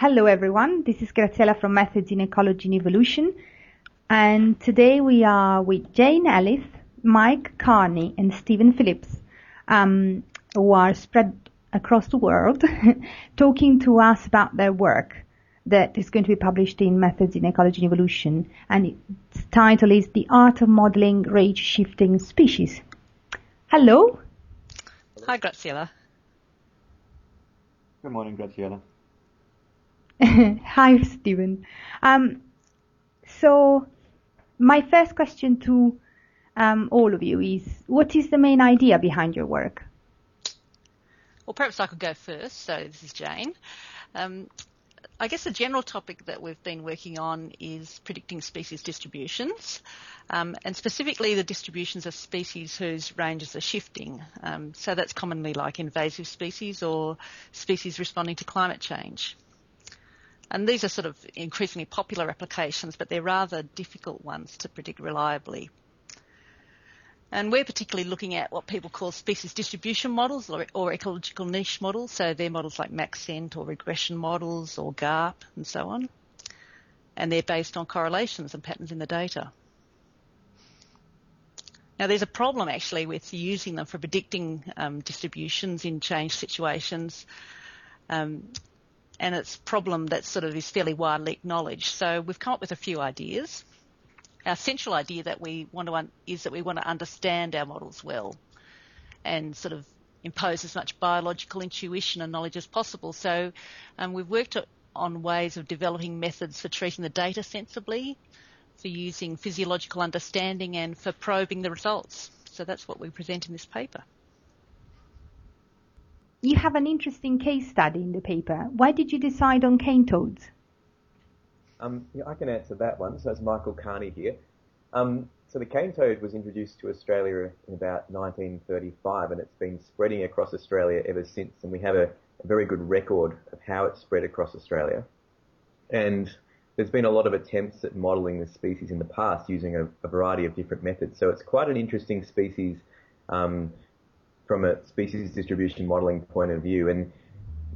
Hello everyone, this is Graziella from Methods in Ecology and Evolution and today we are with Jane Elith, Mike Kearney and Steven Phillips um, who are spread across the world talking to us about their work that is going to be published in Methods in Ecology and Evolution and its title is The Art of Modeling Range Shifting Species. Hello. Hi Graziella. Good morning Graziella. Hi, Steven. Um, so, my first question to um, all of you is, what is the main idea behind your work? Well, perhaps I could go first. So, this is Jane. Um, I guess the general topic that we've been working on is predicting species distributions, um, and specifically the distributions of species whose ranges are shifting. Um, so that's commonly like invasive species or species responding to climate change. And these are sort of increasingly popular applications, but they're rather difficult ones to predict reliably. And we're particularly looking at what people call species distribution models or, or, ecological niche models. So they're models like Maxent or regression models or GARP and so on. And they're based on correlations and patterns in the data. Now there's a problem actually with using them for predicting um, distributions in change situations. Um, and it's a problem that sort of is fairly widely acknowledged. So we've come up with a few ideas. Our central idea that we want to un- is that we want to understand our models well, and sort of impose as much biological intuition and knowledge as possible. So um, we've worked on ways of developing methods for treating the data sensibly, for using physiological understanding, and for probing the results. So that's what we present in this paper you have an interesting case study in the paper. Why did you decide on cane toads? Um, yeah, I can answer that one. So it's Michael Kearney here. Um, so the cane toad was introduced to Australia in about 1935 and it's been spreading across Australia ever since and we have a, a very good record of how it's spread across Australia. And there's been a lot of attempts at modelling the species in the past using a, a, variety of different methods. So it's quite an interesting species um, from a species distribution modeling point of view. And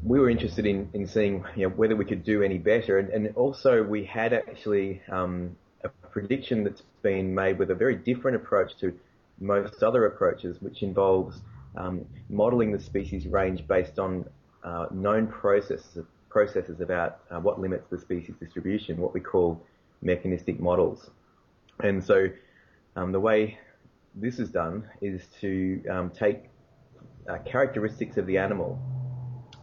we were interested in, in seeing you know, whether we could do any better. And, and also we had actually um, a prediction that's been made with a very different approach to most other approaches, which involves um, modeling the species range based on uh, known processes, processes about uh, what limits the species distribution, what we call mechanistic models. And so um, the way this is done is to um, take uh, characteristics of the animal,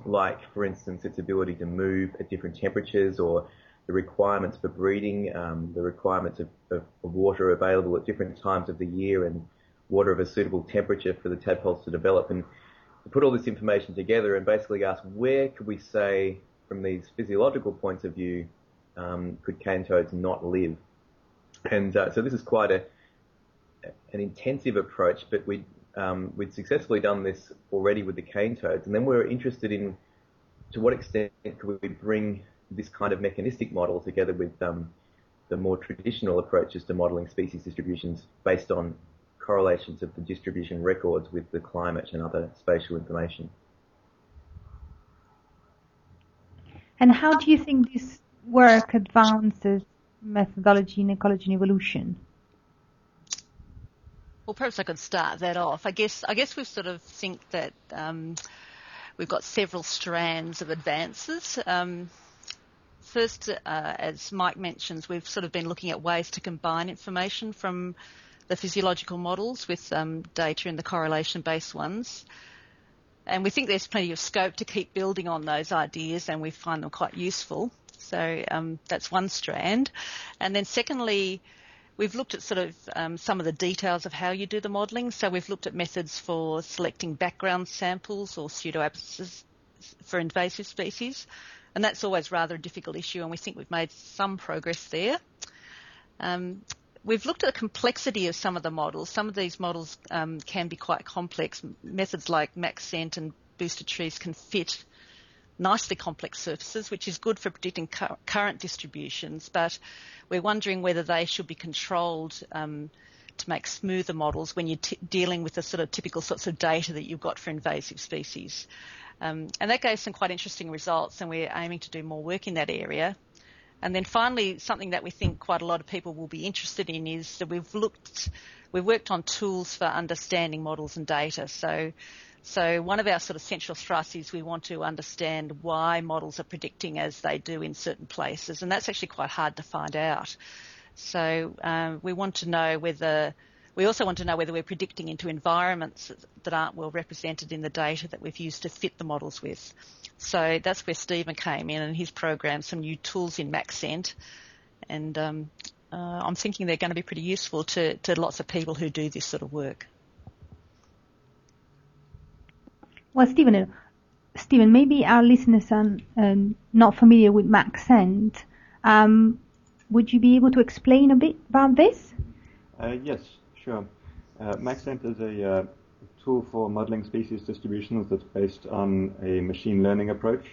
like, for instance, its ability to move at different temperatures or the requirements for breeding, um, the requirements of, of, of, water available at different times of the year and water of a suitable temperature for the tadpoles to develop and put all this information together and basically ask where could we say from these physiological points of view um, could cane toads not live? And uh, so this is quite a an intensive approach, but we um, we'd successfully done this already with the cane toads, and then we were interested in to what extent could we bring this kind of mechanistic model together with um, the more traditional approaches to modelling species distributions based on correlations of the distribution records with the climate and other spatial information. And how do you think this work advances methodology in ecology and evolution? Well, perhaps I could start that off. I guess I guess we sort of think that um, we've got several strands of advances. Um, first, uh, as Mike mentions, we've sort of been looking at ways to combine information from the physiological models with um, data in the correlation-based ones. And we think there's plenty of scope to keep building on those ideas, and we find them quite useful. So um, that's one strand. And then secondly, We've looked at sort of um, some of the details of how you do the modelling. So we've looked at methods for selecting background samples or pseudoabsences for invasive species, and that's always rather a difficult issue, and we think we've made some progress there. Um, we've looked at the complexity of some of the models. Some of these models um, can be quite complex. Methods like Maxent and boosted trees can fit nicely complex surfaces, which is good for predicting cu- current distributions, but we're wondering whether they should be controlled um, to make smoother models when you're t- dealing with the sort of typical sorts of data that you've got for invasive species. Um, and that gave some quite interesting results, and we're aiming to do more work in that area. And then finally, something that we think quite a lot of people will be interested in is that we've looked, we've worked on tools for understanding models and data. So, so one of our sort of central thrusts is we want to understand why models are predicting as they do in certain places, and that's actually quite hard to find out. So um, we want to know whether we also want to know whether we're predicting into environments that aren't well represented in the data that we've used to fit the models with. So that's where Steven came in and he's programmed some new tools in Maxent. And um, uh, I'm thinking they're going to be pretty useful to, to lots of people who do this sort of work. Well, Steven, uh, Steven, maybe our listeners are um, not familiar with Maxent. Um, would you be able to explain a bit about this? Uh, yes, Sure. Uh, Maxent is a uh, tool for modeling species distributions that's based on a machine learning approach.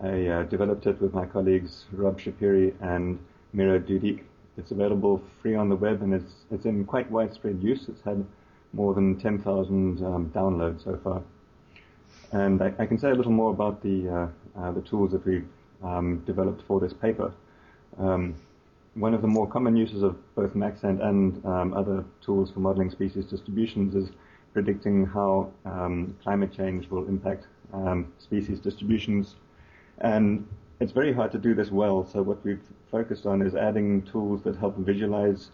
I uh, developed it with my colleagues Rob Schapire and Miro Dudik. It's available free on the web and it's, it's in quite widespread use. It's had more than 10,000 um, downloads so far. And I, I, can say a little more about the, uh, uh, the tools that we've um, developed for this paper. Um, one of the more common uses of both Maxent and um, other tools for modeling species distributions is predicting how um, climate change will impact um, species distributions. And it's very hard to do this well, so what we've focused on is adding tools that help visualize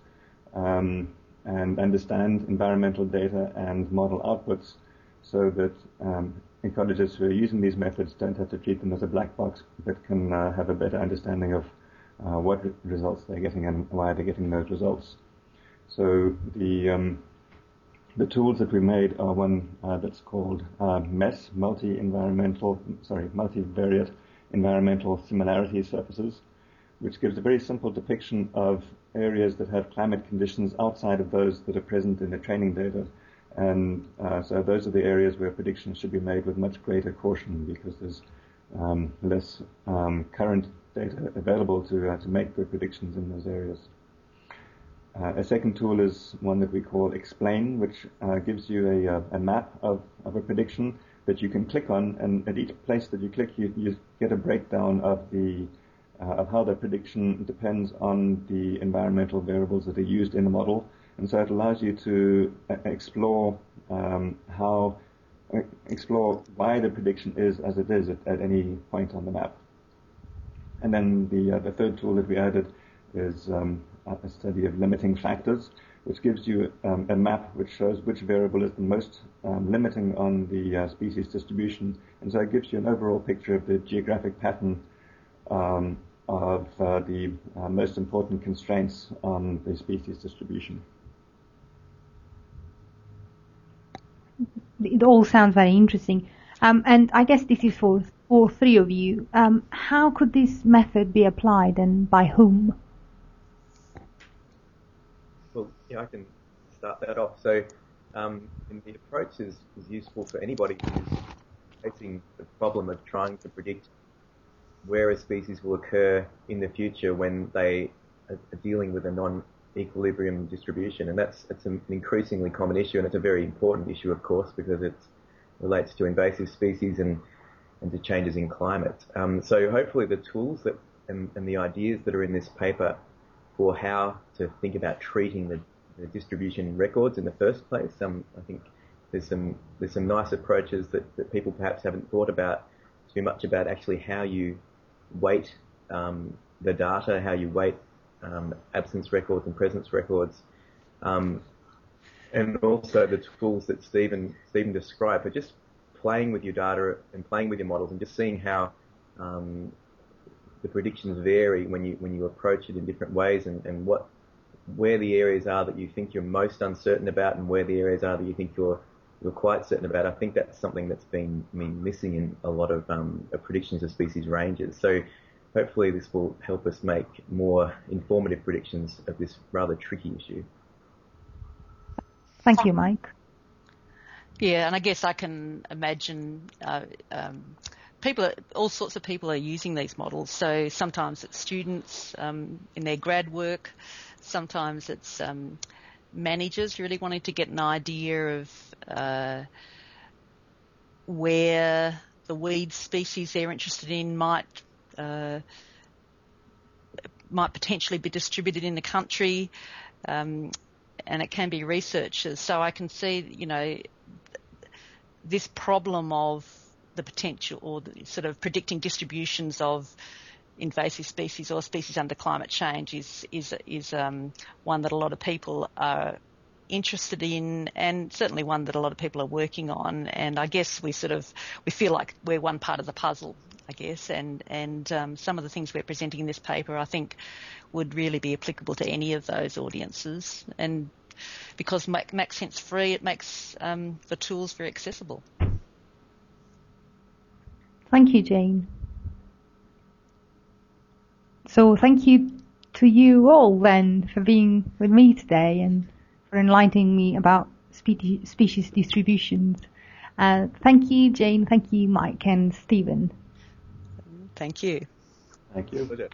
um, and understand environmental data and model outputs so that um, ecologists who are using these methods don't have to treat them as a black box, but can uh, have a better understanding of uh, what results they're getting and why they're getting those results. So the um, the tools that we made are one uh, that's called uh, MESS, multi-environmental, sorry, multivariate environmental similarity surfaces, which gives a very simple depiction of areas that have climate conditions outside of those that are present in the training data. And uh, so those are the areas where predictions should be made with much greater caution because there's um, less um, current data available to, uh, to make good predictions in those areas. Uh, a second tool is one that we call Explain, which uh, gives you a, uh, a, map of, of a prediction that you can click on, and at each place that you click, you, you get a breakdown of the uh, of how the prediction depends on the environmental variables that are used in the model, and so it allows you to uh, explore um, how explore why the prediction is as it is at, at any point on the map. And then the, uh, the third tool that we added is um, a study of limiting factors, which gives you um, a map which shows which variable is the most um, limiting on the uh, species distribution. And so it gives you an overall picture of the geographic pattern um, of uh, the uh, most important constraints on the species distribution. It all sounds very interesting. Um, and I guess this is for all three of you, um, how could this method be applied and by whom? Well, yeah, I can start that off. So, um, the approach is, is useful for anybody who's facing the problem of trying to predict where a species will occur in the future when they are dealing with a non-equilibrium distribution, and that's it's an increasingly common issue, and it's a very important issue, of course, because it relates to invasive species and and to changes in climate. Um, so hopefully the tools that and, and, the ideas that are in this paper for how to think about treating the, the distribution records in the first place. Um, I think there's some there's some nice approaches that, that people perhaps haven't thought about too much about actually how you weight um, the data, how you weight um, absence records and presence records, um, and also the tools that Steven Steven described. But just playing with your data and playing with your models and just seeing how um, the predictions vary when you when you approach it in different ways and, and what where the areas are that you think you're most uncertain about and where the areas are that you think you're you're quite certain about. I think that's something that's been, been missing in a lot of um, predictions of species ranges. So hopefully this will help us make more informative predictions of this rather tricky issue. Thank you, Mike. Yeah, and I guess I can imagine uh, um, people, all sorts of people are using these models. So sometimes it's students um, in their grad work, sometimes it's um, managers really wanting to get an idea of uh, where the weed species they're interested in might uh, might potentially be distributed in the country, um, and it can be researchers. So I can see, you know, this problem of the potential or the sort of predicting distributions of invasive species or species under climate change is is is um, one that a lot of people are interested in and certainly one that a lot of people are working on. And I guess we sort of we feel like we're one part of the puzzle I guess. And and um, some of the things we're presenting in this paper I think would really be applicable to any of those audiences. And because Maxent's free it makes um, the tools very accessible. Thank you Jane. So thank you to you all then for being with me today and for enlightening me about species distributions. Uh, thank you, Jane. Thank you, Mike and Steven. Thank you. Thank you. Pleasure.